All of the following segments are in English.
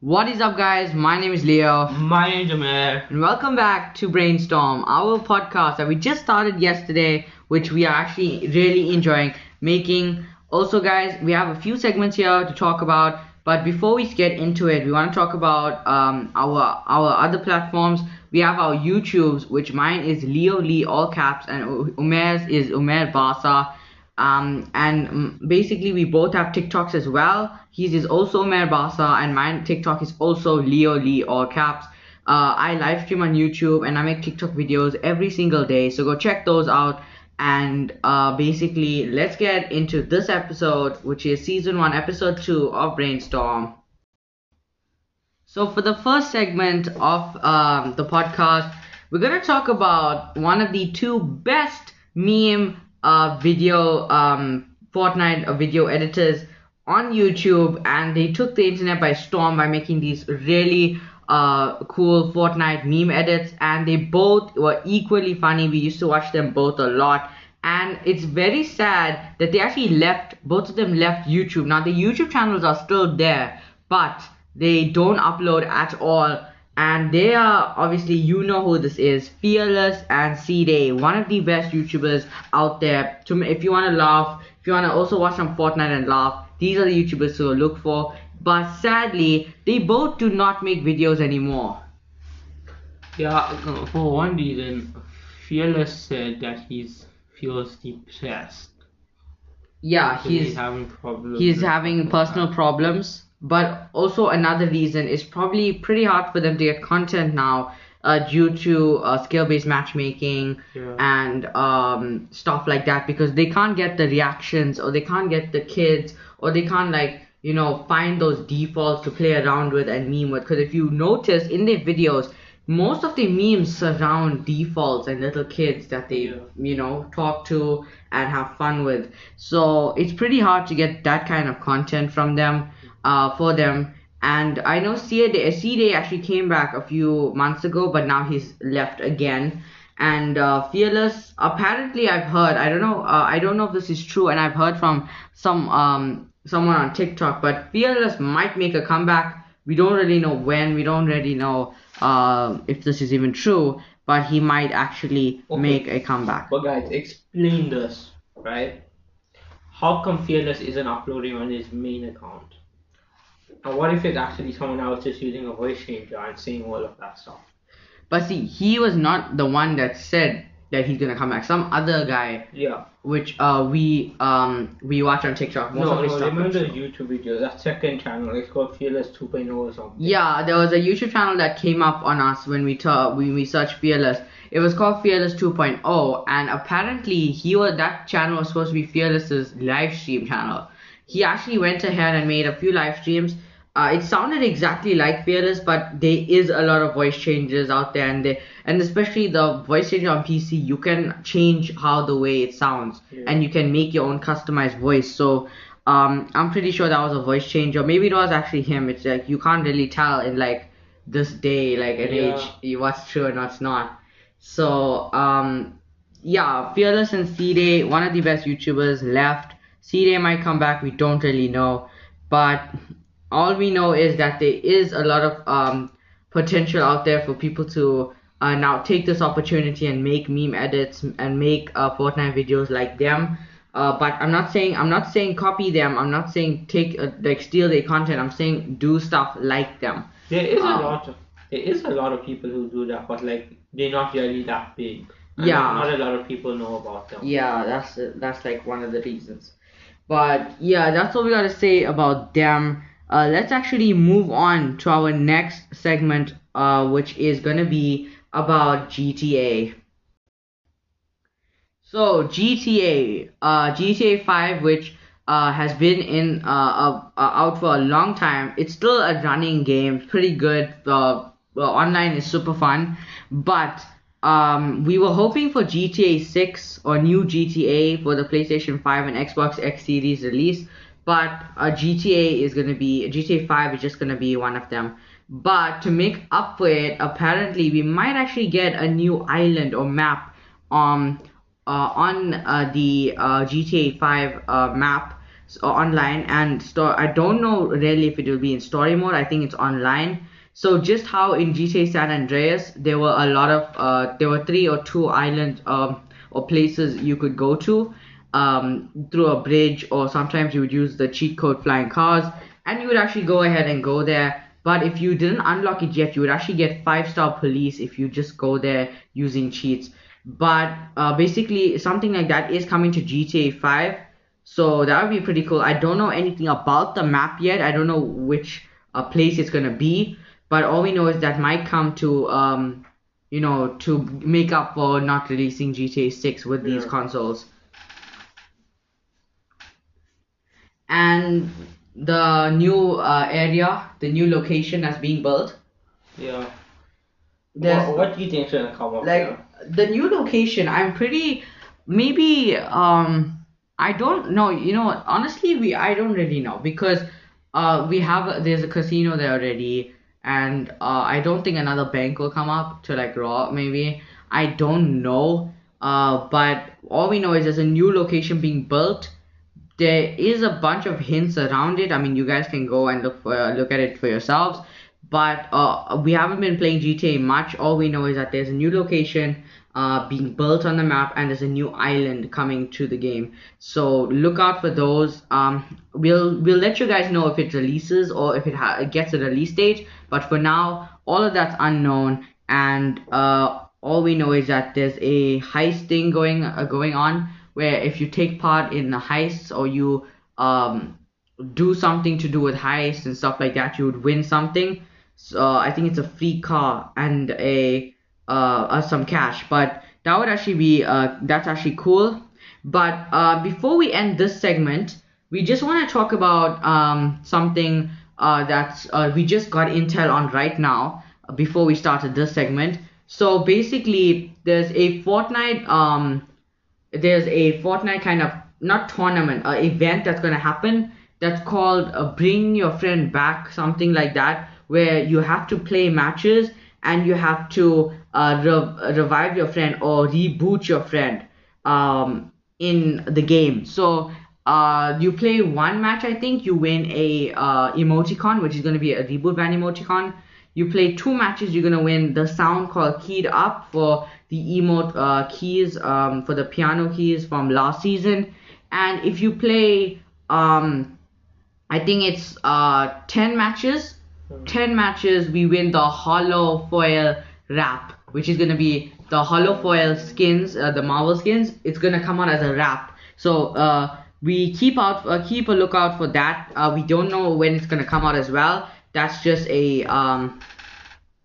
What is up, guys? My name is Leo, My name is Amir. and welcome back to Brainstorm, our podcast that we just started yesterday, which we are actually really enjoying making. Also, guys, we have a few segments here to talk about, but before we get into it, we want to talk about um, our our other platforms. We have our YouTubes, which mine is Leo Lee, all caps, and Umer's is Umer Basa. Um, and basically, we both have TikToks as well. His is also Umer Basa, and mine TikTok is also Leo Lee, all caps. Uh, I live stream on YouTube and I make TikTok videos every single day, so go check those out. And uh, basically, let's get into this episode, which is season one, episode two of Brainstorm. So, for the first segment of um, the podcast, we're gonna talk about one of the two best meme uh, video um, Fortnite video editors on YouTube, and they took the internet by storm by making these really uh, cool Fortnite meme edits, and they both were equally funny. We used to watch them both a lot. And it's very sad that they actually left, both of them left YouTube. Now, the YouTube channels are still there, but they don't upload at all and they are obviously you know who this is. Fearless and C-Day one of the best youtubers out there. To if you want to laugh if you want to also watch some fortnite and laugh these are the youtubers to look for. But sadly they both do not make videos anymore. Yeah, for one reason, Fearless said that he's feels depressed. yeah So he's having problems. he's having personal problems but also another reason is probably pretty hard for them to get content now uh, due to uh, skill-based matchmaking Yeah. and um, stuff like that because they can't get the reactions or they can't get the kids or they can't like you know find those defaults to play around with and meme with because if you notice in their videos most of the memes surround defaults and little kids that they Yeah. you know talk to and have fun with so it's pretty hard to get that kind of content from them uh, for them and I know C-Day, C-Day actually came back a few months ago but now he's left again and uh, Fearless apparently I've heard I don't know uh, I don't know if this is true and I've heard from some um, someone on TikTok but Fearless might make a comeback we don't really know when we don't really know uh, if this is even true but he might actually Okay. make a comeback But guys, explain this, right? How come Fearless isn't uploading on his main account? And what if it's actually someone else just using a voice changer and saying all of that stuff? but see he was not the one that said that he's gonna come back some other guy Yeah. which uh we um we watch on TikTok most no, no, remember the YouTube video, that second channel, it's called Fearless 2.0 or something. Yeah, there was a YouTube channel that came up on us when we ta- when we searched Fearless. It was called Fearless 2.0, and apparently he was that channel was supposed to be Fearless's live stream channel. He actually went ahead and made a few live streams. Uh, it sounded exactly like Fearless, but there is a lot of voice changes out there, and they, and especially the voice changer on PC, you can change how the way it sounds, Yeah. and you can make your own customized voice. So um, I'm pretty sure that was a voice changer. Maybe it was actually him. It's like you can't really tell in like this day, like at Yeah. age, what's true and what's not. So um, yeah, Fearless and C-Day, one of the best YouTubers left. C-Day might come back. We don't really know, but all we know is that there is a lot of um, potential out there for people to uh, now take this opportunity and make meme edits and make uh, Fortnite videos like them. Uh, but I'm not saying I'm not saying copy them. I'm not saying take uh, like steal their content. I'm saying do stuff like them. There is Um, a lot of there is a lot of people who do that, but like they're not really that big. Yeah. not a lot of people know about them. Yeah, that's that's like one of the reasons. But yeah, that's all we gotta say about them. Uh, let's actually move on to our next segment, uh, which is gonna be about GTA. So GTA, uh, GTA 5, which uh, has been in uh, out for a long time. It's still a running game, pretty good. Well, online is super fun, but um, we were hoping for GTA 6 or new GTA for the PlayStation 5 and Xbox X Series release, but uh, GTA is gonna be GTA 5 is just gonna be one of them. But to make up for it, apparently we might actually get a new island or map um uh, on uh, the uh, GTA 5 uh, map. so online and store. I don't know really if it will be in story mode. I think it's online. So just how in GTA San Andreas there were a lot of uh, there were three or two islands um, or places you could go to um, through a bridge or sometimes you would use the cheat code flying cars and you would actually go ahead and go there. But if you didn't unlock it yet, you would actually get five star police if you just go there using cheats. But uh, basically something like that is coming to GTA 5. So that would be pretty cool. I don't know anything about the map yet. I don't know which uh, place it's gonna be. But all we know is that might come to um, you know, to make up for not releasing GTA 6 with these Yeah. consoles. And the new uh, area, the new location that's being built. Yeah. There's What, what do you think's gonna come up? like there? the new location. I'm pretty maybe um I don't know. You know, honestly, we I don't really know because uh we have there's a casino there already, and uh I don't think another bank will come up to like raw maybe. I don't know. Uh, but all we know is there's a new location being built. There is a bunch of hints around it. I mean, you guys can go and look for look at it for yourselves. But uh, we haven't been playing GTA much. All we know is that there's a new location uh, being built on the map, and there's a new island coming to the game. So look out for those. Um, we'll we'll let you guys know if it releases or if it it gets a release date. But for now, all of that's unknown, and uh, all we know is that there's a heist thing going uh, going on where if you take part in the heists or you um do something to do with heists and stuff like that, you would win something. So I think it's a free car and a uh, uh some cash, but that would actually be uh that's actually cool. But uh before we end this segment, we just want to talk about um something uh that's uh we just got intel on right now uh, before we started this segment. So basically, there's a Fortnite um there's a Fortnite kind of not tournament, uh, event that's gonna happen. That's called uh, Bring Your Friend Back, something like that, where you have to play matches and you have to uh, re- revive your friend or reboot your friend um, in the game. So uh, you play one match, I think you win a uh, emoticon, which is gonna be a reboot van emoticon. You play two matches, you're gonna win the sound called Keyed Up for the emote uh, keys, um, for the piano keys from last season. And if you play, um, I think it's uh 10 matches. 10 matches, we win the holofoil wrap, which is gonna be the holofoil skins, uh, the Marvel skins. It's gonna come out as a wrap. So uh, we keep out, uh, keep a lookout for that. Uh, we don't know when it's gonna come out as well. That's just a um,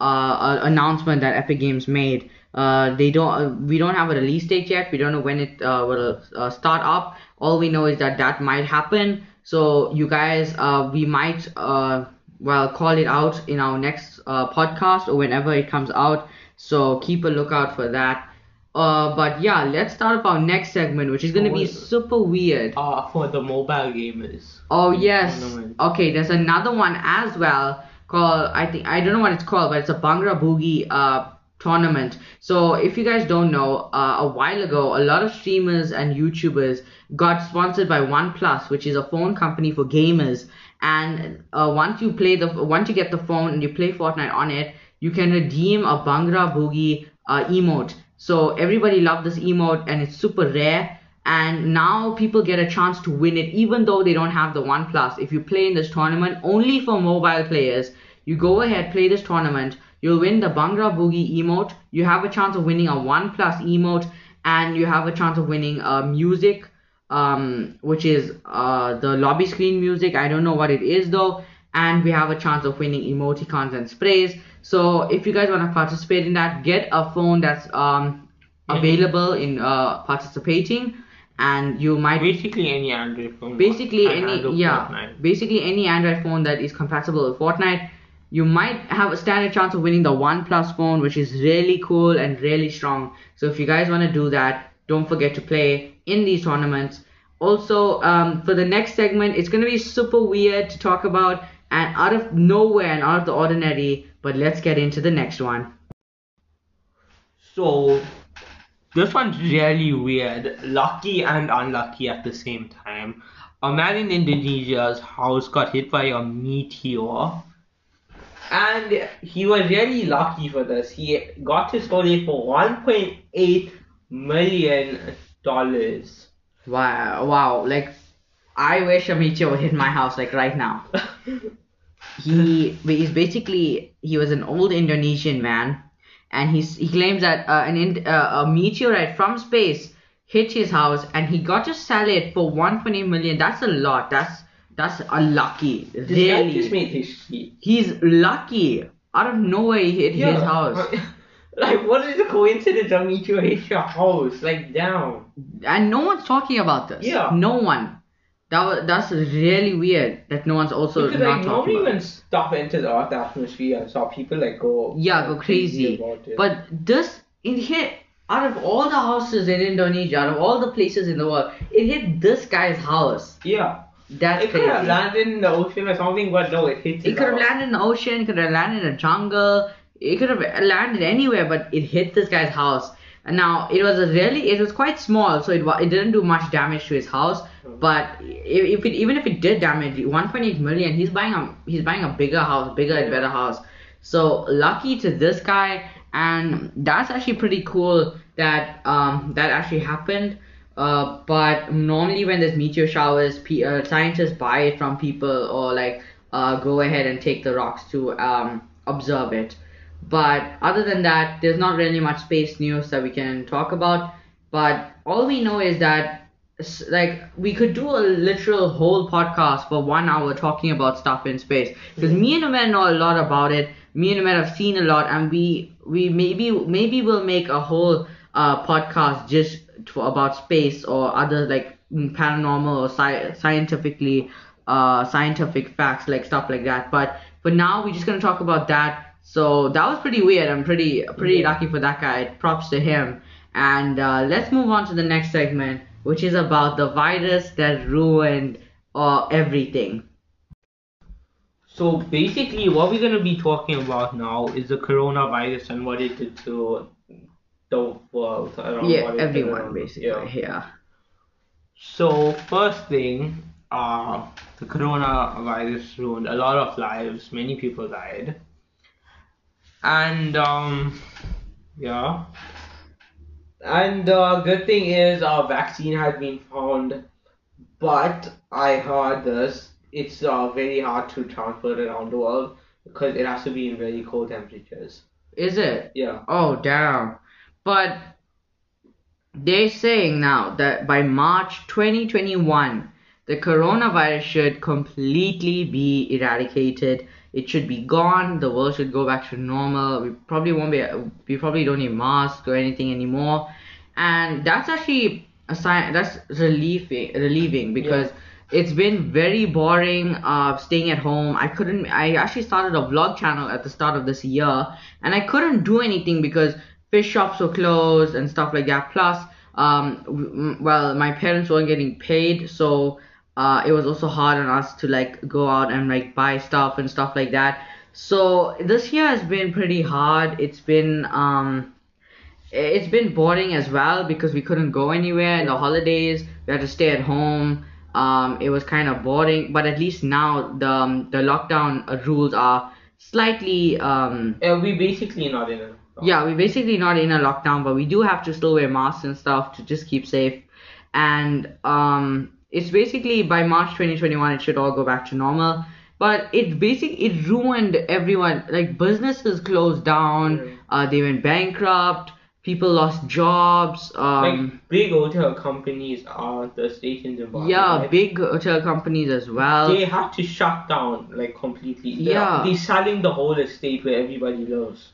uh, announcement that Epic Games made. Uh, they don't. Uh, we don't have a release date yet. We don't know when it uh, will uh, start up. All we know is that that might happen. So you guys, uh, we might uh, well call it out in our next podcast or whenever it comes out. So keep a lookout for that. Uh, but yeah, let's start up our next segment, which is gonna be Oh, super weird. Uh, for the mobile gamers. Oh yes. Okay, there's another one as well called I think I don't know what it's called, but it's a Bhangra Boogie uh tournament. So if you guys don't know, uh, a while ago, a lot of streamers and YouTubers got sponsored by OnePlus, which is a phone company for gamers. And uh, once you play the once you get the phone and you play Fortnite on it, you can redeem a Bhangra Boogie uh, emote. So everybody loved this emote and it's super rare. And now people get a chance to win it even though they don't have the OnePlus if you play in this tournament only for mobile players you go ahead play this tournament you'll win the Bhangra Boogie emote. You have a chance of winning a OnePlus emote and you have a chance of winning uh, music um, which is uh, the lobby screen music. I don't know what it is though and we have a chance of winning emoticons and sprays. So if you guys want to participate in that get a phone that's um, available in uh, participating and you might Basically any Android phone. basically any handle yeah. Fortnite. basically any android phone that is compatible with fortnite. You might have a standard chance of winning the OnePlus phone which is really cool and really strong. So if you guys want to do that don't forget to play in these tournaments. Also um, for the next segment it's going to be super weird to talk about and out of nowhere and out of the ordinary but let's get into the next one So this one's really weird, lucky and unlucky at the same time. a man in Indonesia's house got hit by a meteor. And he was really lucky for this. He got his stolen for 1.8 million dollars. Wow, wow. Like, I wish a meteor would hit my house like right now. he he's basically he was an old Indonesian man, and he's he claims that uh, an uh, a meteorite from space hit his house, and he got to sell it for 1.8 million. That's a lot. That's that's unlucky. This Really, history. he's lucky. Out of nowhere, he hit his house, Like, what is the coincidence a meteor hit your house? Like, down. and no one's talking about this. Yeah. no one. That was that's really weird that no one's also because, not like, talking normally about. when stuff enters the Earth atmosphere and stuff, people, like, go... Yeah, go crazy. about it. But this it hit out of all the houses in Indonesia, out of all the places in the world, it hit this guy's house. Yeah. That's It could have landed in the ocean or something, but no, it hit. It could have landed in the ocean, it could have landed in a jungle, it could have landed anywhere, but it hit this guy's house. And now it was a really, it was quite small, so it it didn't do much damage to his house. But if, if it even if it did damage, 1.8 million, he's buying a he's buying a bigger house, bigger and better house. So lucky to this guy, and that's actually pretty cool that um that actually happened. Uh, but normally when there's meteor showers, pe- uh, scientists buy it from people or like uh, go ahead and take the rocks to um, observe it. But other than that, there's not really much space news that we can talk about. But all we know is that like we could do a literal whole podcast for one hour talking about stuff in space because me and Umer know a lot about it. Me and Umer have seen a lot, and we we maybe maybe we'll make a whole uh, podcast just to, about space or other like mm, paranormal or sci- scientifically uh, scientific facts like stuff like that. But for now, we're just gonna talk about that. So that was pretty weird. I'm pretty pretty Yeah. lucky for that guy. Props to him. And uh, let's move on to the next segment, which is about the virus that ruined uh, everything. So basically, what we're gonna be talking about now is the coronavirus and what it did to the world around. yeah, what it did everyone basically. Yeah. Yeah. So first thing, uh, the coronavirus ruined a lot of lives. Many people died, and um, yeah. And the good thing is, a vaccine has been found, but I heard this. It's uh, very hard to transport around the world because it has to be in very cold temperatures. Is it? Yeah. Oh damn. But they're saying now that by March 2021, the coronavirus should completely be eradicated. It should be gone. The world should go back to normal. We probably won't be. We probably don't need masks or anything anymore. And that's actually a sign. That's relieving. Relieving because it's been very boring. Uh, staying at home. I couldn't. I actually started a vlog channel at the start of this year, and I couldn't do anything because fish shops were closed and stuff like that. Plus, um, well, my parents weren't getting paid, so uh, it was also hard on us to like go out and like buy stuff and stuff like that. So this year has been pretty hard. It's been um, it's been boring as well because we couldn't go anywhere in the holidays. We had to stay at home. Um, it was kind of boring, but at least now the um, the lockdown rules are slightly um, Uh, we basically not in a. yeah, we're basically not in a lockdown, but we do have to still wear masks and stuff to just keep safe. And um, it's basically by March 2021, it should all go back to normal. But it basically it ruined everyone. Like businesses closed down. Mm. Uh, they went bankrupt. People lost jobs. Um, like big hotel companies are the state in Zimbabwe. yeah, right? big hotel companies as well. They had to shut down like completely. They're- Yeah. They're selling the whole estate where everybody lives.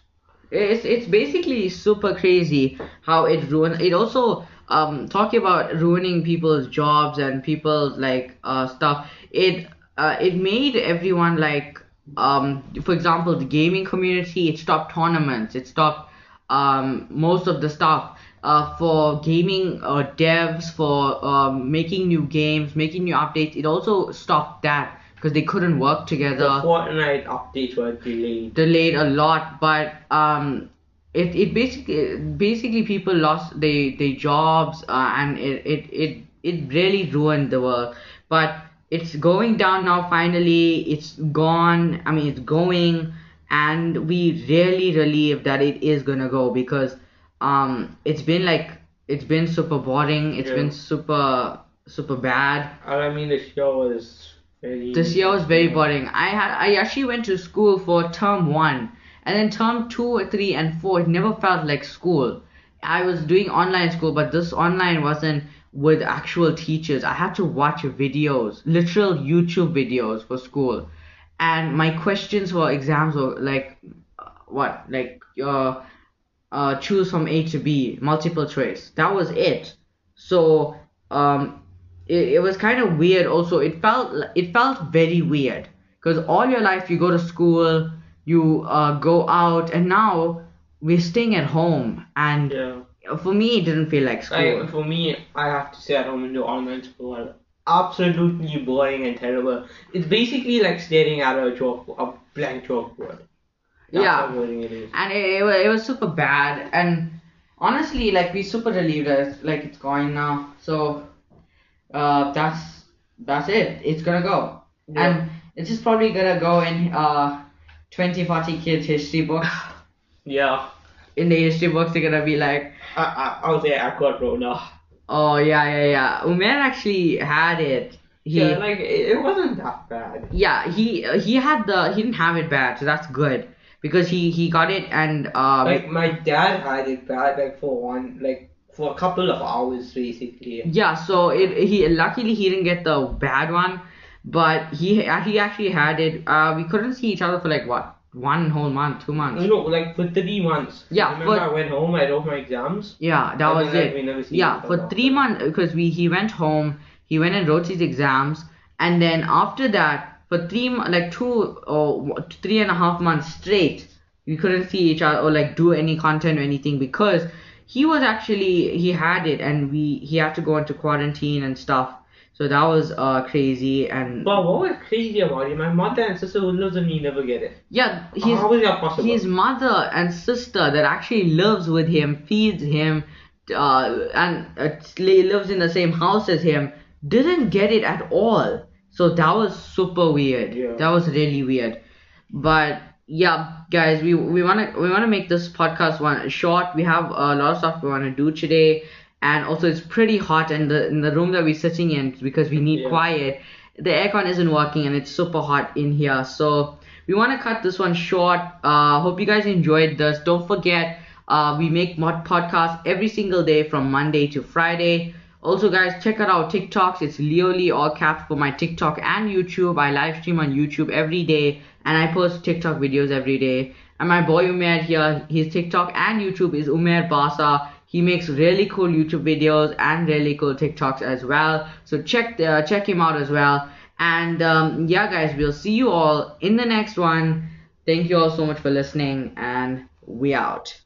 It's it's basically super crazy how it ruined. It also um talking about ruining people's jobs and people's like uh stuff. It uh it made everyone like um for example the gaming community it stopped tournaments. It stopped um most of the stuff uh for gaming uh devs for um making new games making new updates. It also stopped that because they couldn't work together The Fortnite updates were delayed. delayed a lot, but um, it it basically basically people lost they their jobs uh, and it, it it it really ruined the world. but it's going down now finally. It's gone. I mean it's going. And we really relieved that it is gonna go because um it's been like it's been super boring. It's Yeah. been super super bad. And I mean, the show was very. this year was very boring. I had i actually went to school for term one and then term two three and four it never felt like school. I was doing online school but this online wasn't with actual teachers. I had to watch videos literal youtube videos for school. And my questions for exams were like uh, what like uh, uh choose from a to b multiple choice. That was it. So um it, it was kind of weird also. It felt it felt very weird. Because all your life you go to school you uh, go out and now we're staying at home and Yeah. for me it didn't feel like school Like, for me, I have to stay at home and do online school. Absolutely boring and terrible. It's basically like staring at a chalk, a blank chalkboard. That's Yeah. how boring it is. and it, it, was, it was super bad and honestly like we super relieved us like it's going now so uh that's that's it it's gonna go Yeah. and it's just probably gonna go in uh 20 40 kids history books Yeah. in the history books they're gonna be like I, I, I'll say I got Rona. oh yeah yeah yeah umair actually had it he yeah, like it, it wasn't that bad. yeah he he had the he didn't have it bad so that's good because he he got it and um Like my dad had it bad, like for one, like for a couple of hours basically. Yeah, so it he luckily he didn't get the bad one, but he he actually had it. Uh, we couldn't see each other for like what one whole month, two months. No, like for three months. Yeah, Remember for- I went home, I wrote my exams. Yeah, that was then, like, we never it. see Yeah, for three months because we he went home, he went and wrote his exams, and then after that for three like two or three and a half months straight, we couldn't see each other or like do any content or anything because he was actually he had it and we he had to go into quarantine and stuff. So that was uh crazy and But what was crazy about it? My mother and sister who lives with me never get it. yeah he's How is that possible? his mother and sister that actually lives with him, feeds him, uh, and uh, lives in the same house as him, didn't get it at all. So that was super weird. Yeah. That was really weird. But yeah, guys, we we wanna we wanna make this podcast one short. We have a lot of stuff we wanna do today, and also it's pretty hot in the in the room that we're sitting in because we need Yeah. quiet. The aircon isn't working and it's super hot in here. So we want to cut this one short. Uh, hope you guys enjoyed this. Don't forget, uh, we make mod podcasts every single day from Monday to Friday. Also, guys, check out our TikToks. It's Leo all caps for my TikTok and YouTube. I live stream on YouTube every day, and I post TikTok videos every day. And my boy Umair here, his TikTok and YouTube is Umair Basa. He makes really cool YouTube videos and really cool TikToks as well. So check the, check him out as well. And um, yeah, guys, we'll see you all in the next one. Thank you all so much for listening, and we out.